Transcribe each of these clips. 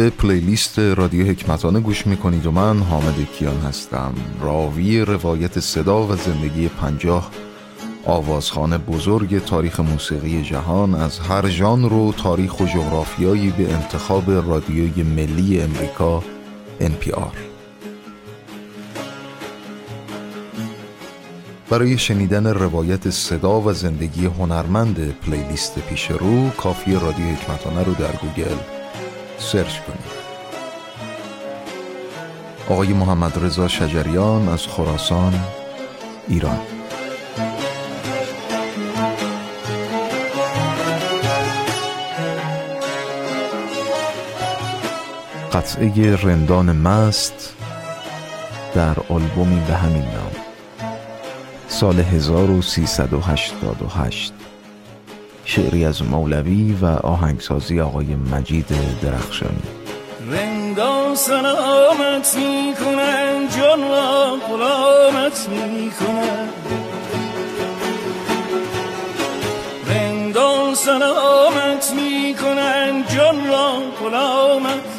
به playlist رادیو هگمتانه گوش می‌کنید و من حامد کیان هستم. راوی روایت صدا و زندگی پنجاه آوازخوان بزرگ تاریخ موسیقی جهان از هر ژانر و تاریخ و جغرافیایی به انتخاب رادیوی ملی امریکا NPR برای شنیدن روایت صدا و زندگی هنرمند playlist پیش رو کافیه رادیو هگمتانه رو در گوگل سرچ کنید. آقای محمد رضا شجریان از خراسان ایران. قطعه رندان مست در آلبومی به همین نام. سال 1388 شعری از مولوی و آهنگسازی آقای مجید درخشانی رندان سلامت می کنن جان را غلامت می کنن رندان سلامت می کنن جان را غلامت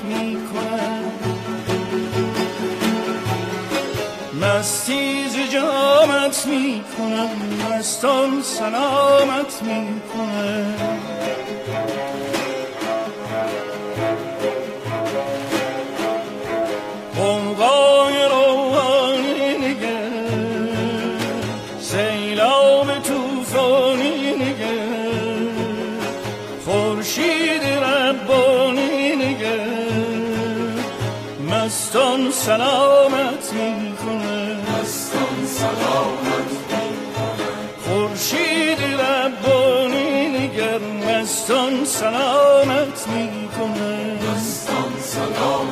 مستی جامت می کنم مستان سلامت می کنم قمقای روحانی نگه سیلاب توفانی نگه خورشید ربانی نگه مستان سلامت می مستان سلامت می‌کنه. مستان سلامت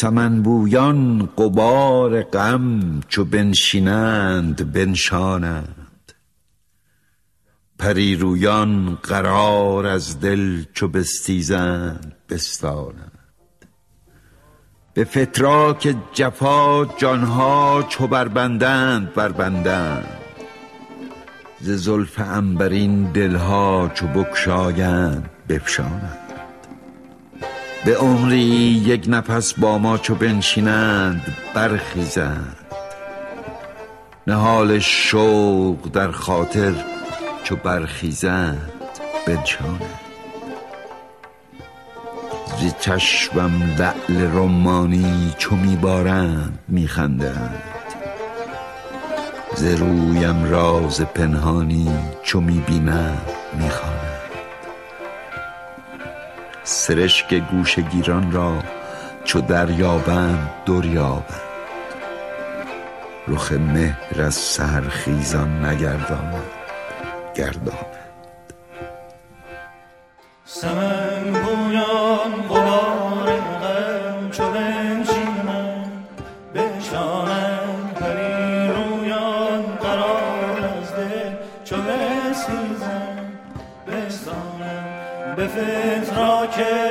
سمنبویان قبار غم چو بنشینند بنشانند. پریرویان قرار از دل چو بستیزند بستانند. به فتراک جفا جانها چو بربندند بربندند. ز زلف انبرین دلها چو بکشایند بفشانند. به عمری یک نفس با ما چو بنشینند برخیزند. نهال شوق در خاطر چو برخیزند بنشانند زی چشمم لعل رمانی چو میبارند میخندند. ز رویم راز پنهانی چو می‌بینند می‌خوانند. سرشک گوشگیران را چو دریابند دریابند. رخ مهر از سرخیزان نگرداند گرداند. سمن بویان Yeah.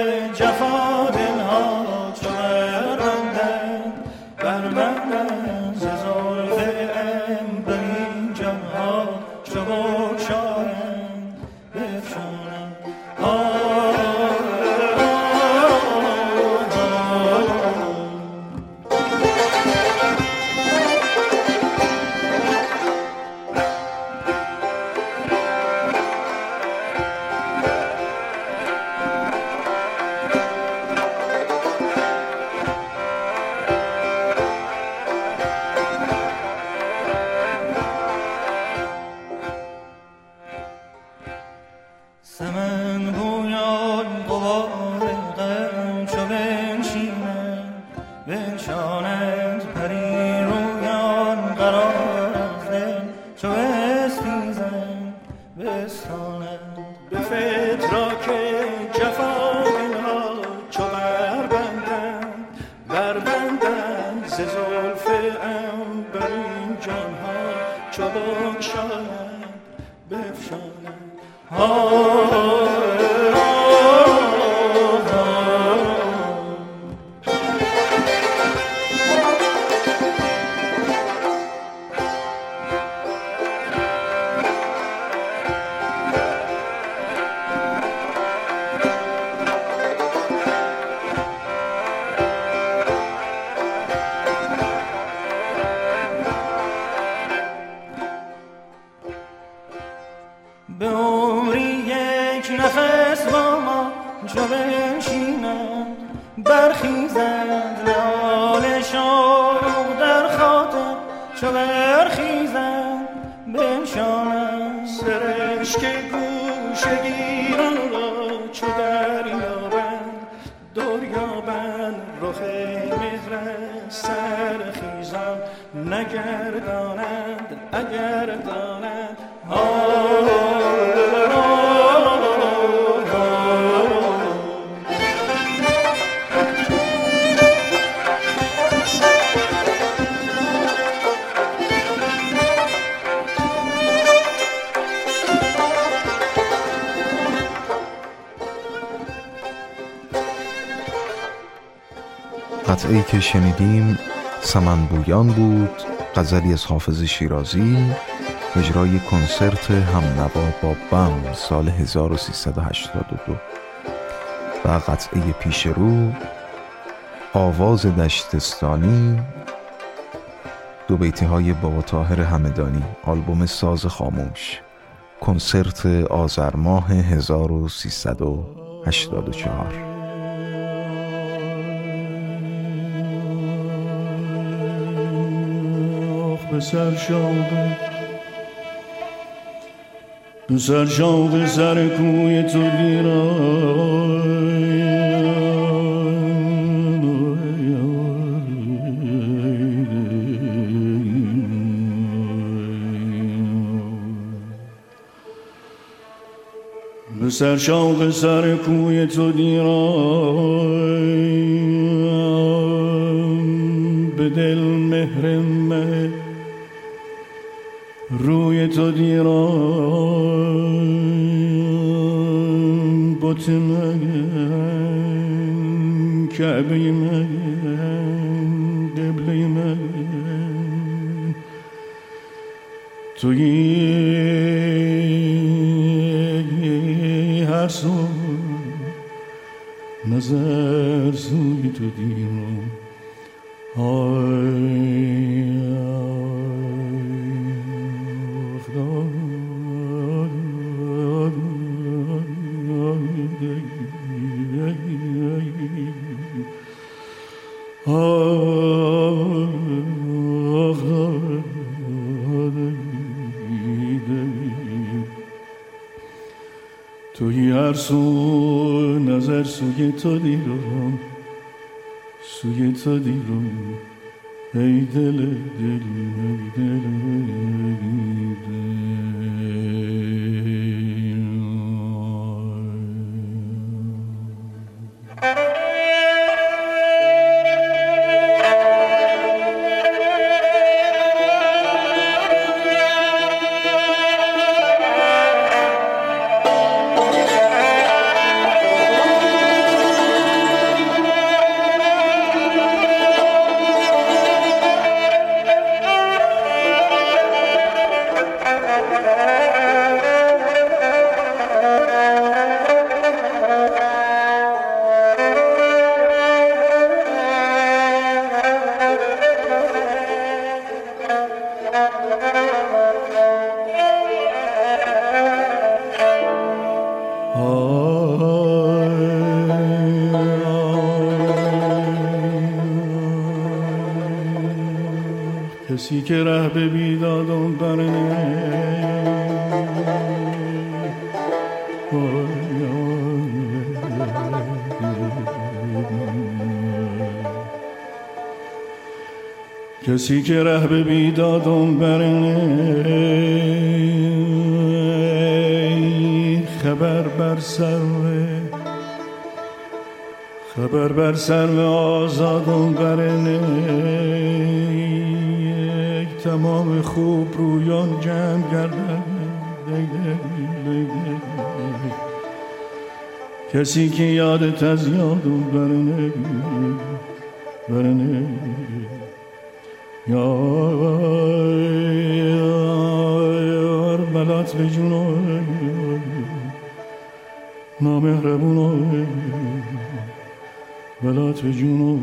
که شنیدیم سمنبویان بود غزلی از حافظ شیرازی اجرای کنسرت هم نوا با بم سال 1382 و قطعه پیش رو آواز دشتستانی دو بیتی های بابا تاهر همدانی آلبوم ساز خاموش کنسرت آذرماه 1384 سر شاقه به سر سر کوی تو سر شاق سر کوی تو دیرم به دل مهر تو دیرم بوت من کعبه من قبله من. توی هر سو نظر سوی تو دیرم سو نظر سوی تو دیرم سوی تو دیرم. ای دل دل ای دل. که ره به بیدادم برنه. خبر بر سر خبر بر سر آزادم برنه. تمام خوب رویان جمع گردن. کسی که یادت از یادم برنه برنه. یار بلات به جونو نامهربونو بلات به جونو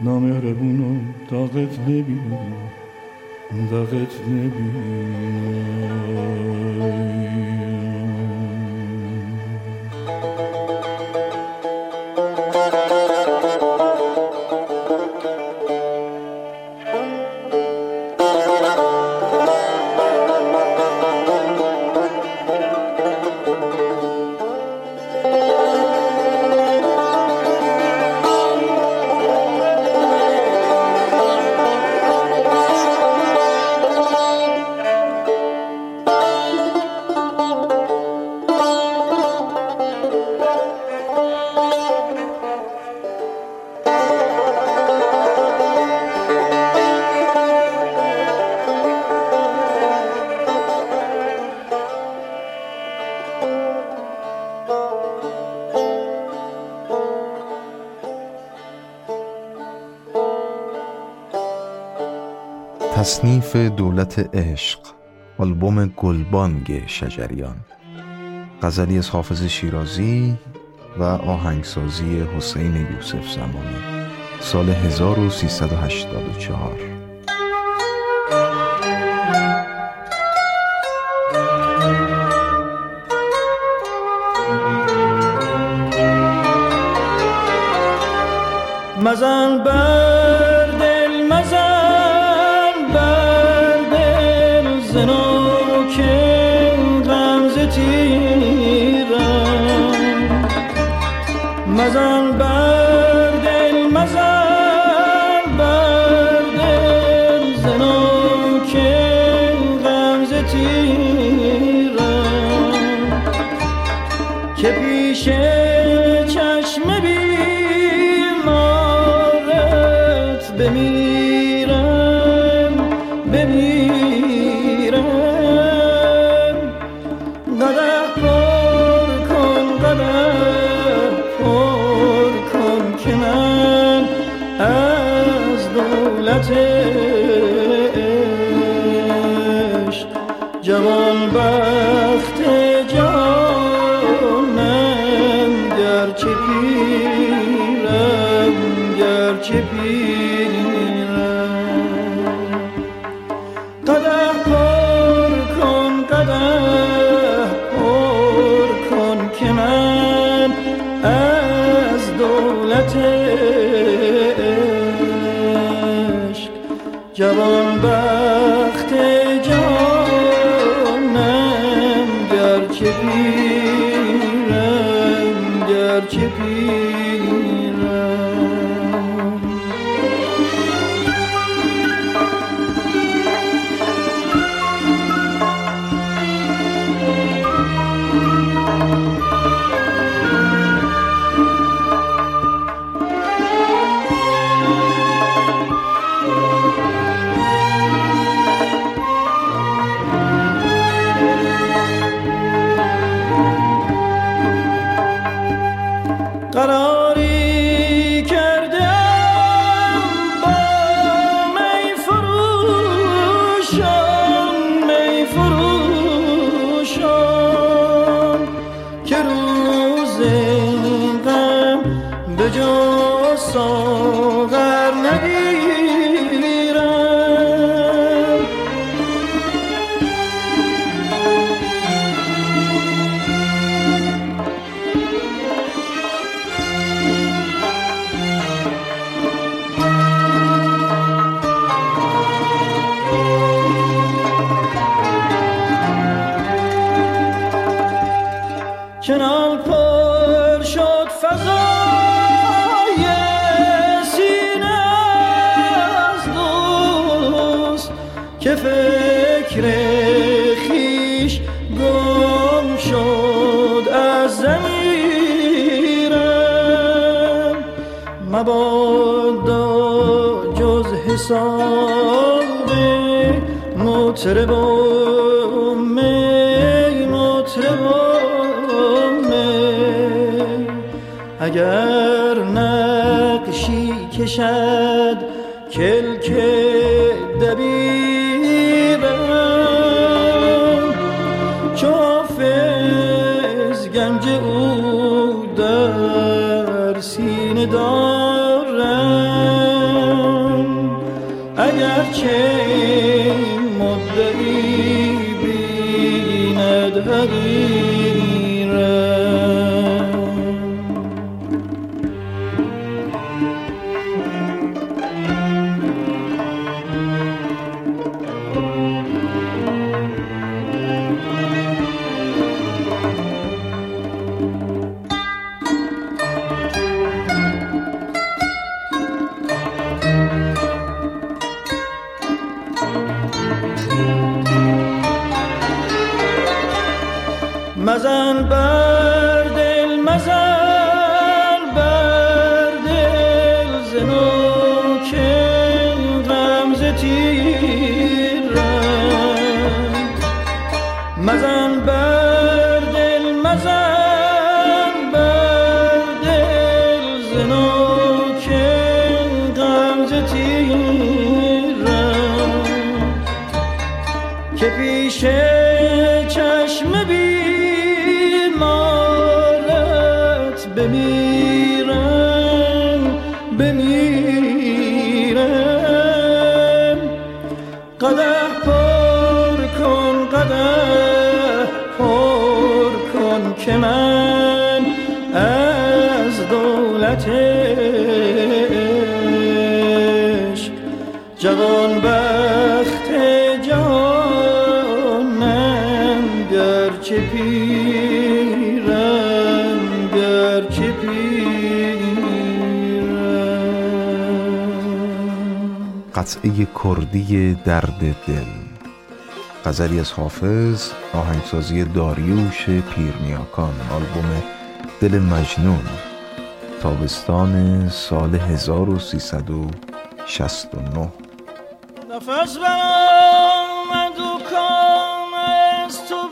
نامهربونو طاقت نبینم طاقت نبینم دولت عشق آلبوم گلبانگ شجریان. غزلی از حافظ شیرازی و آهنگسازی حسین یوسف زمانی. سال 1384 مزن بر درد دل. غزلی از حافظ آهنگسازی داریوش پیرنیاکان آلبوم دل مجنون. تابستان سال 1369 نفس تو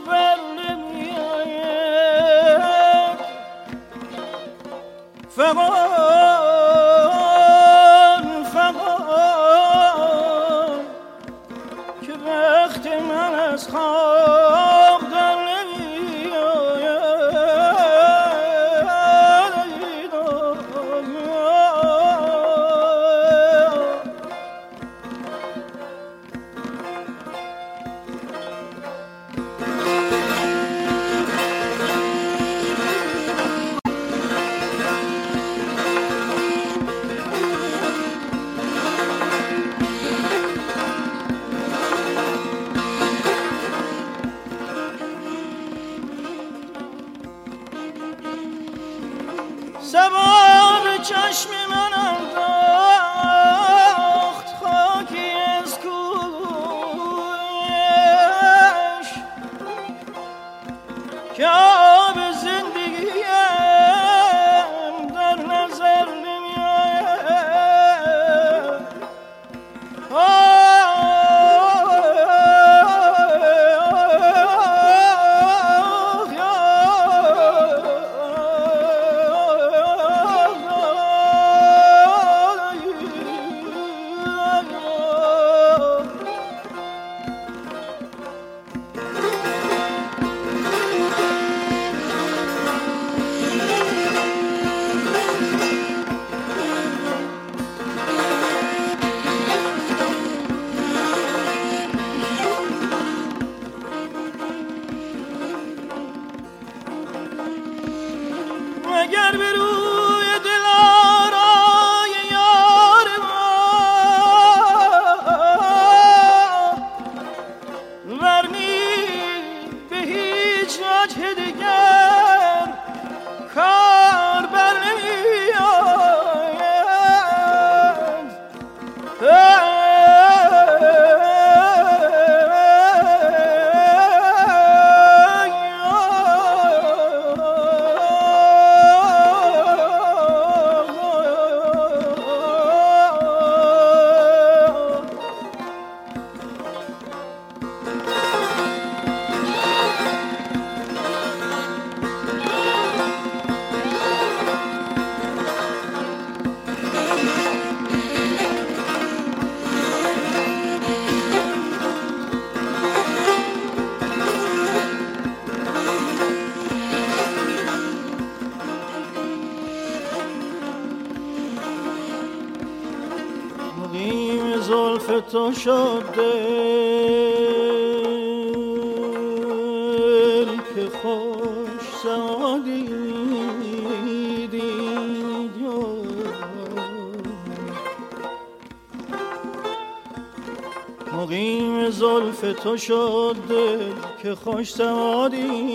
বোঝে شد که خوش سوادید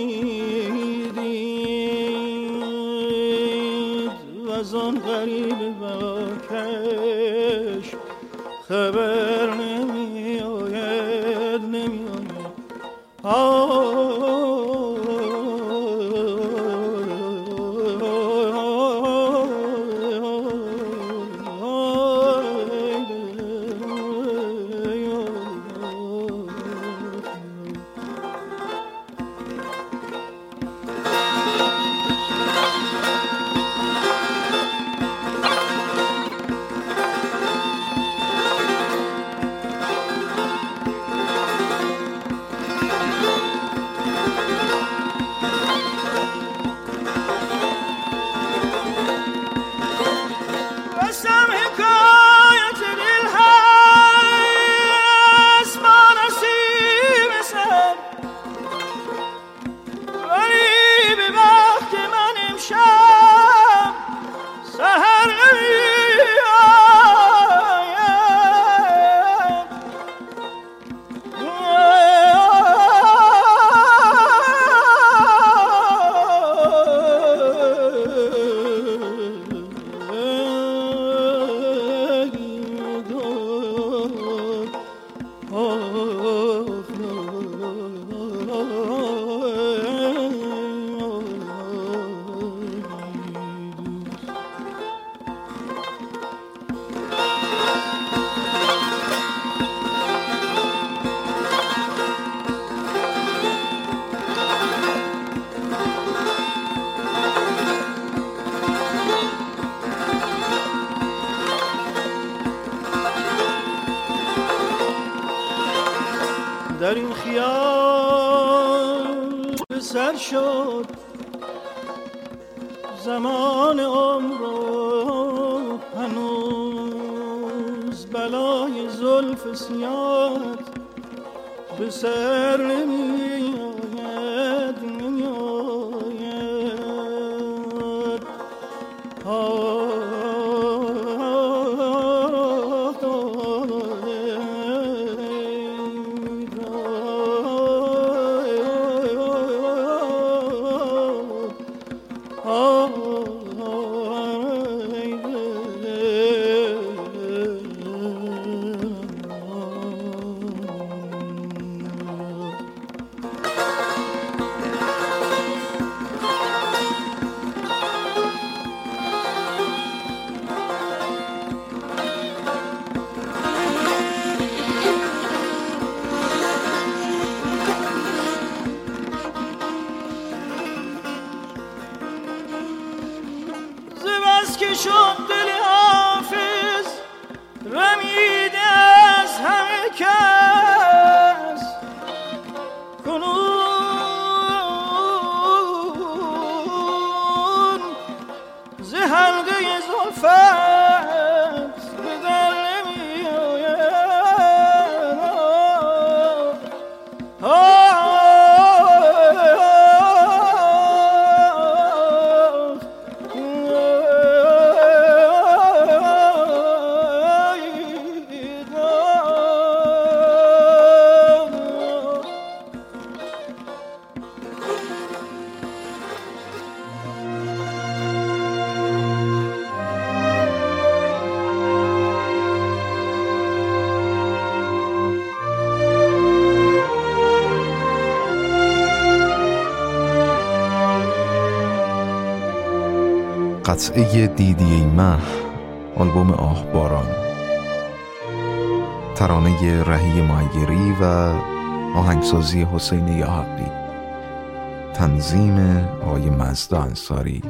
قطعه دیدی مه آلبوم آه باران. ترانه رهی مایگری و آهنگسازی حسین یاحقی. تنظیم آقای مزدا انصاری.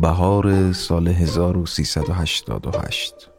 بهار سال 1388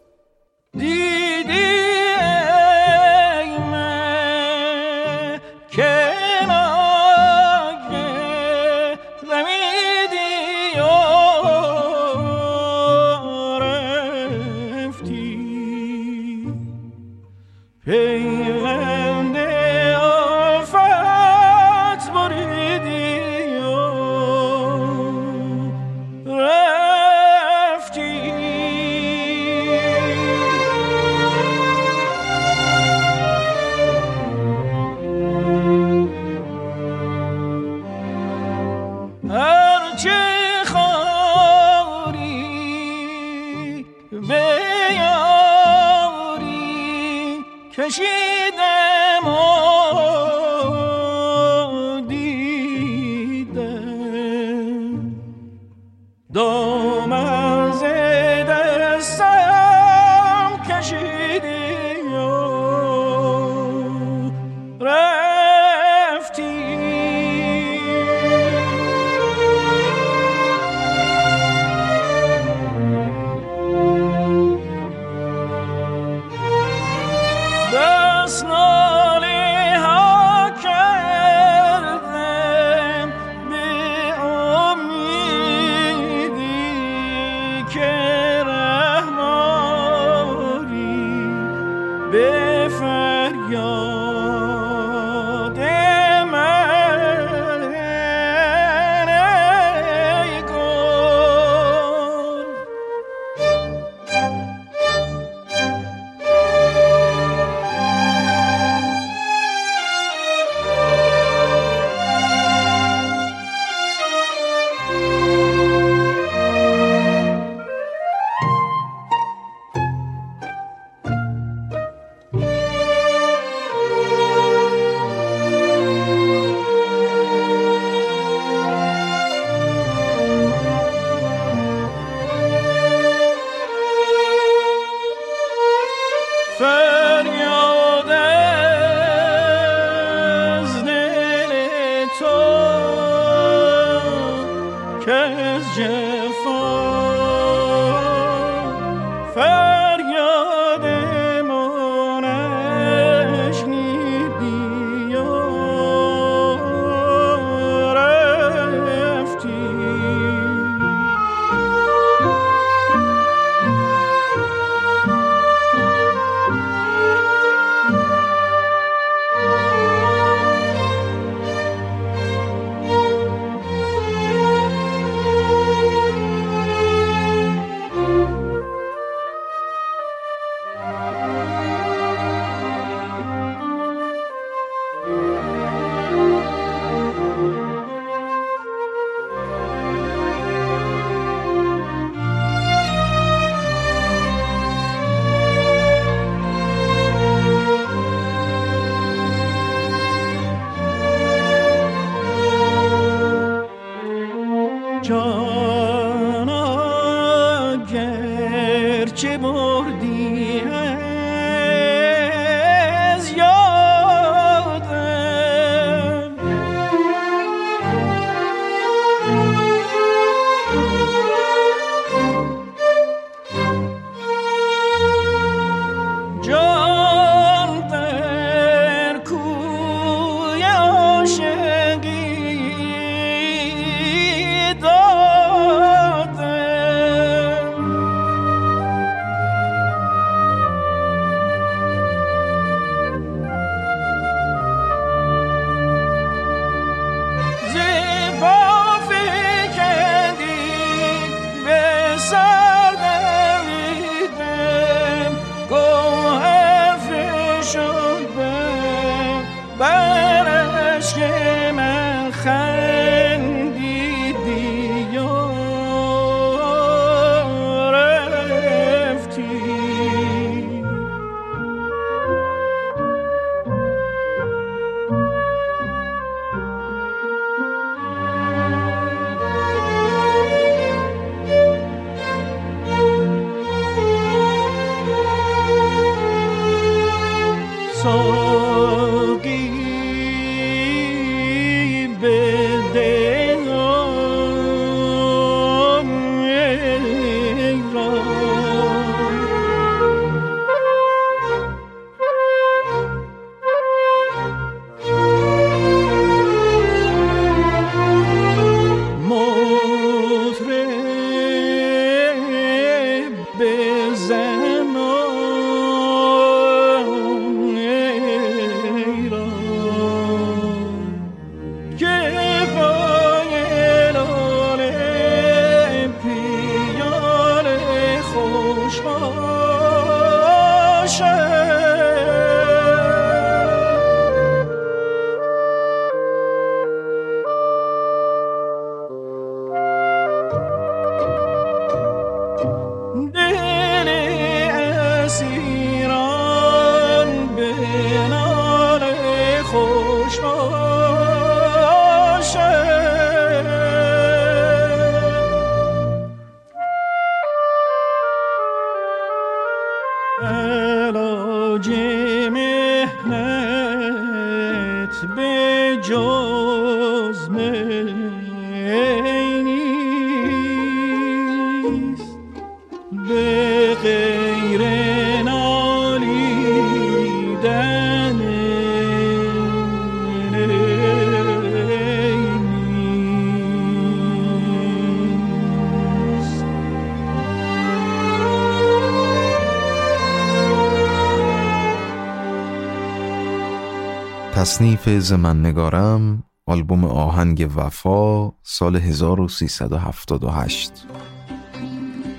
تصنیف زمن نگارم آلبوم آهنگ وفا سال 1378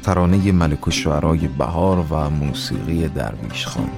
ترانه ملک و شعرای بهار و موسیقی درویش خان.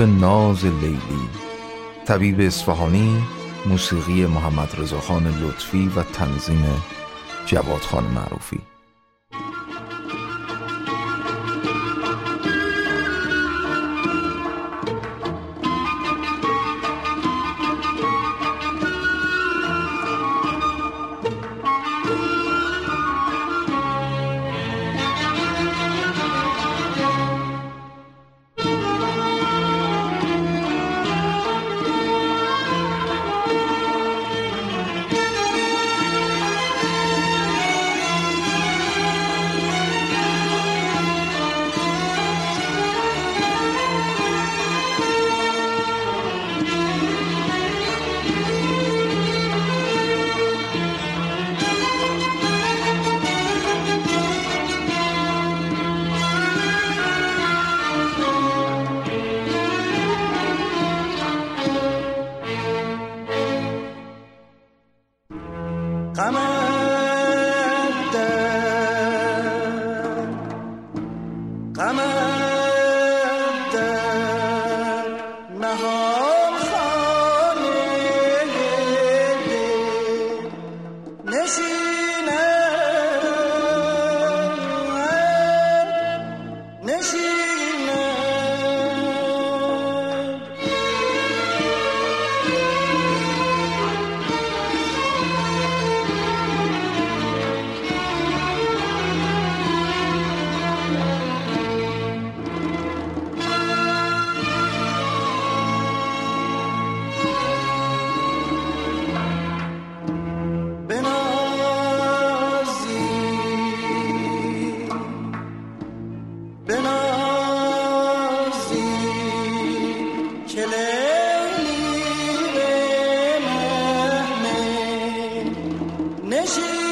ناز لیلی طبیب اصفهانی موسیقی محمد رضاخان لطفی و تنظیم جوادخان معروفی. که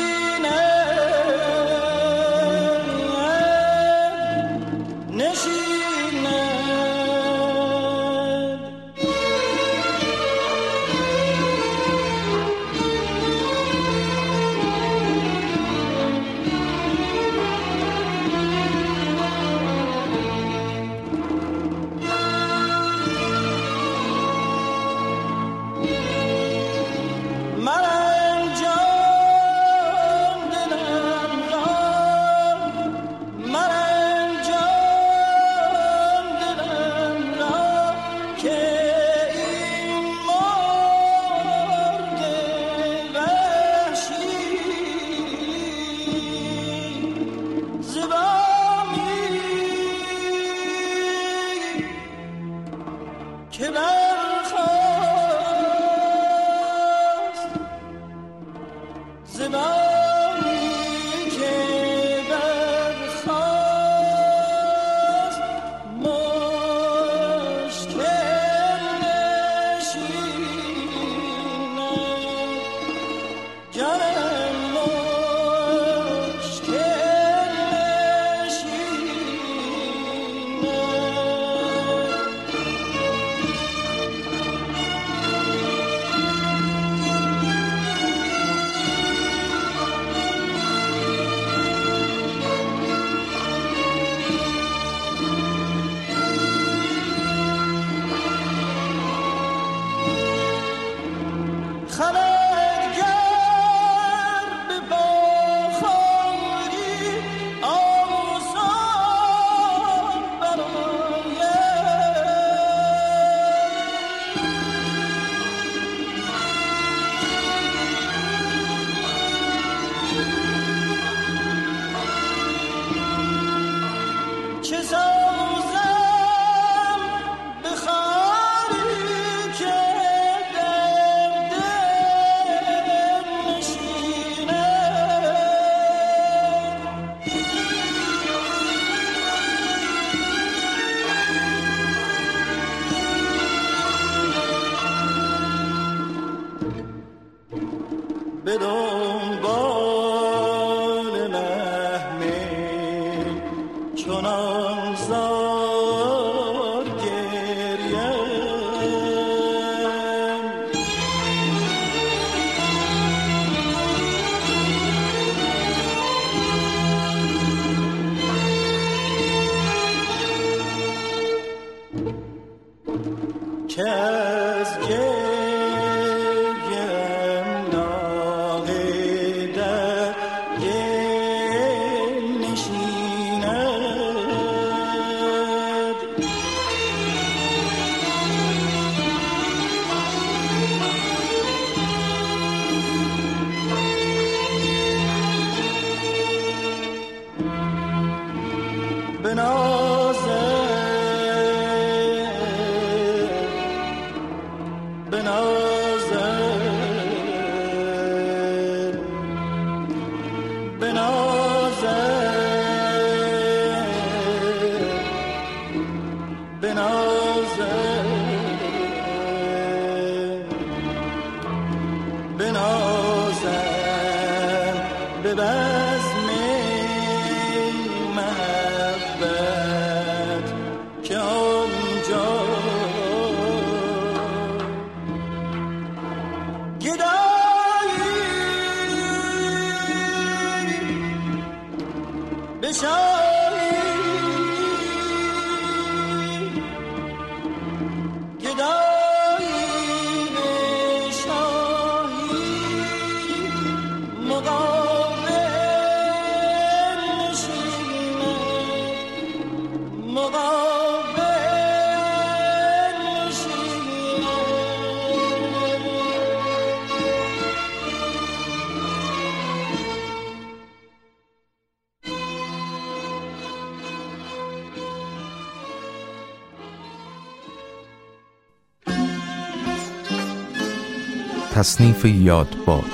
تصنیف یادباد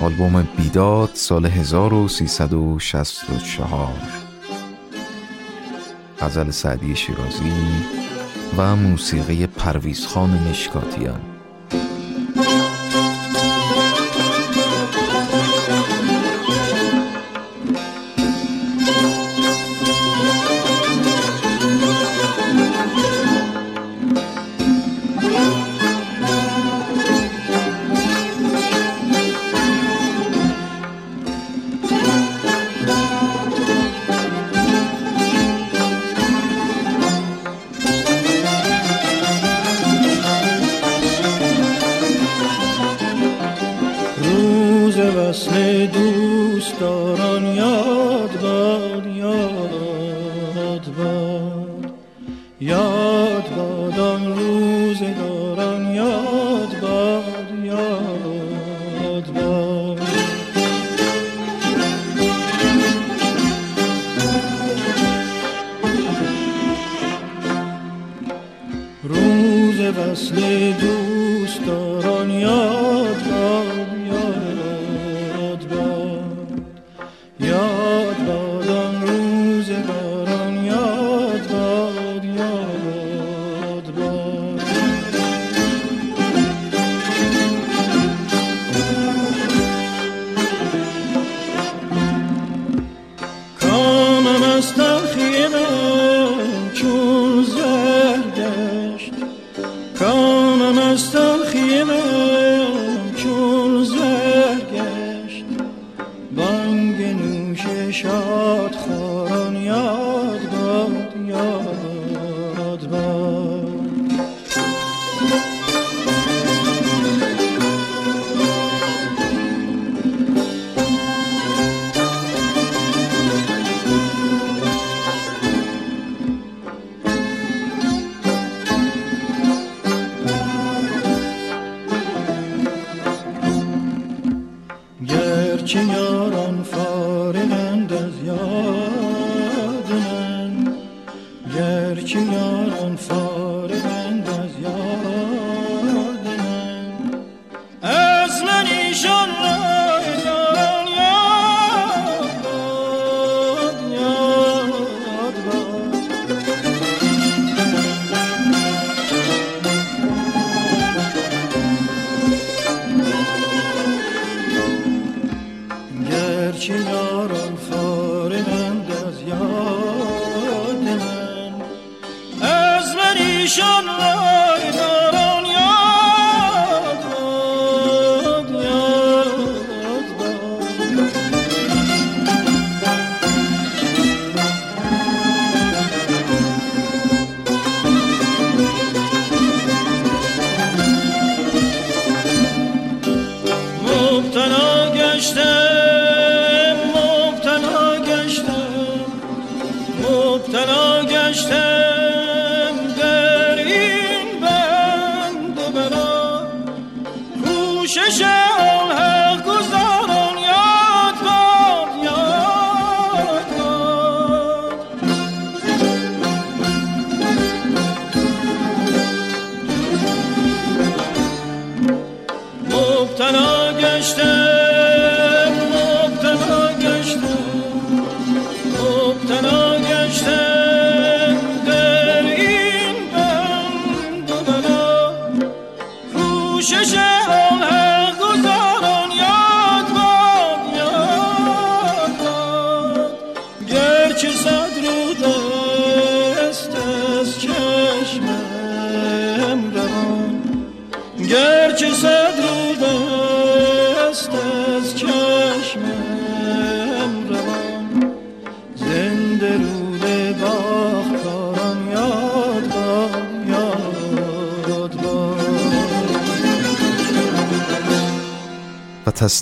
آلبوم بیداد سال 1364 غزل سعدی شیرازی و موسیقی پرویزخان مشکاتیان.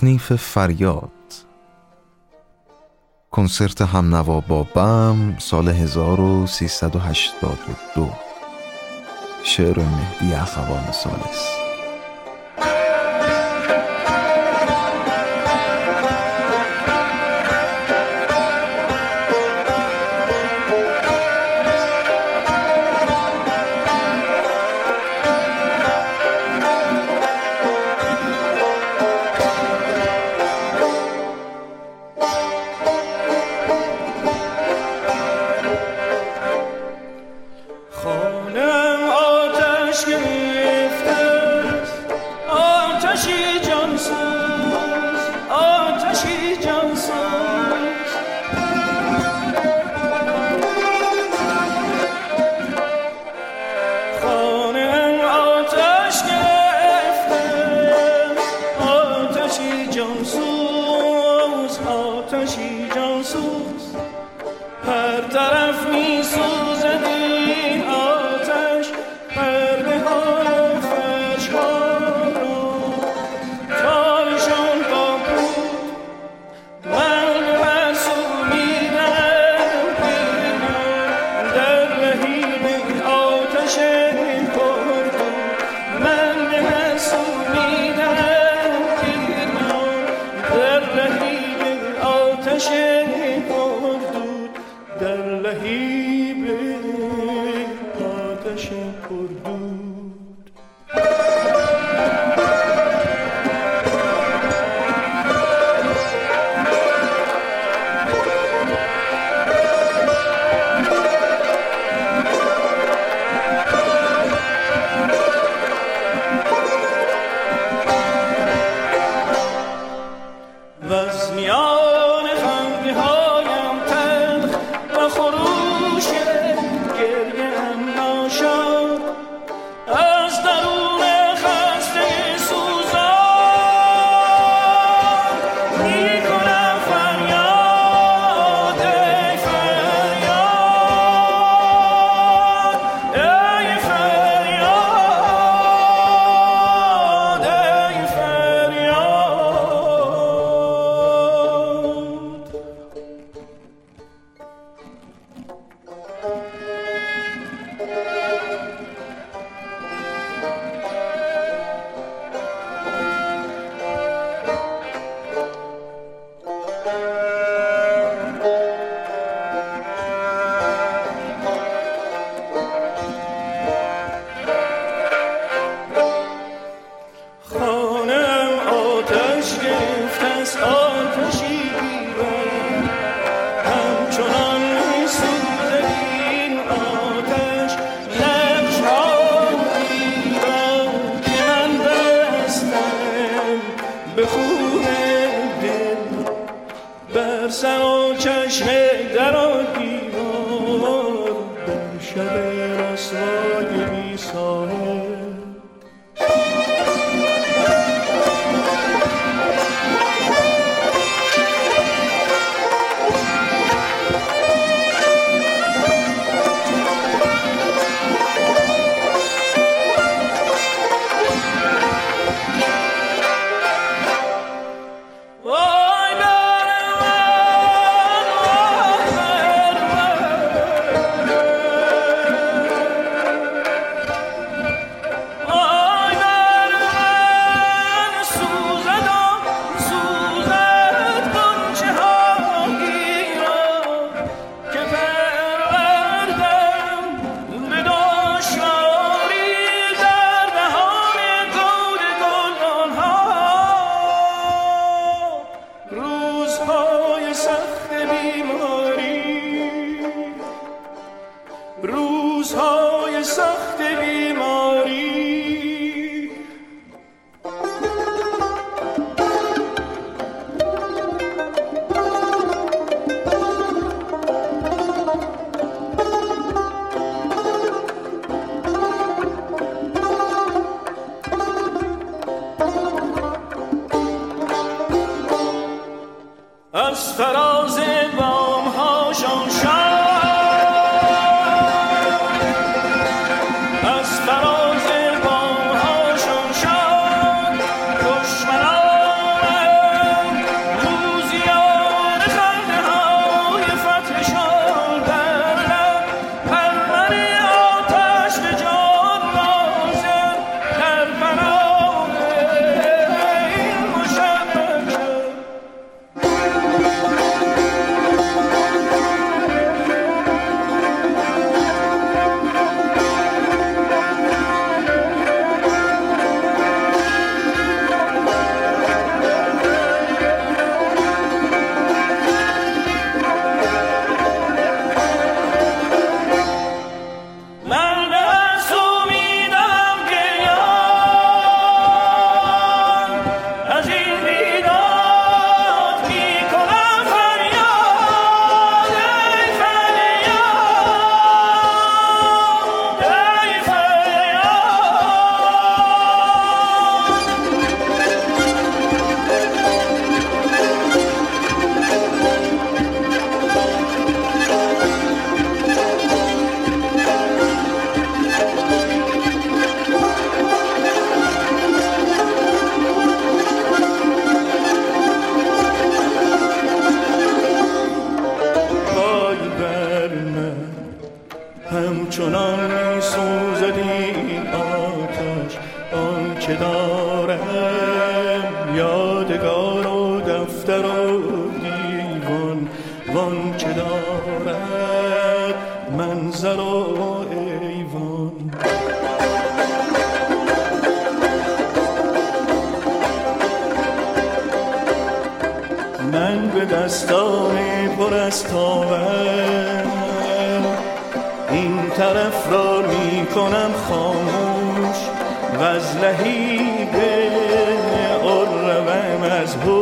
تصنیف فریاد. کنسرت همنوا با بم سال 1382 شعر مهدی اخوان سالس. کنم خاموش و از لحیب قربم از بود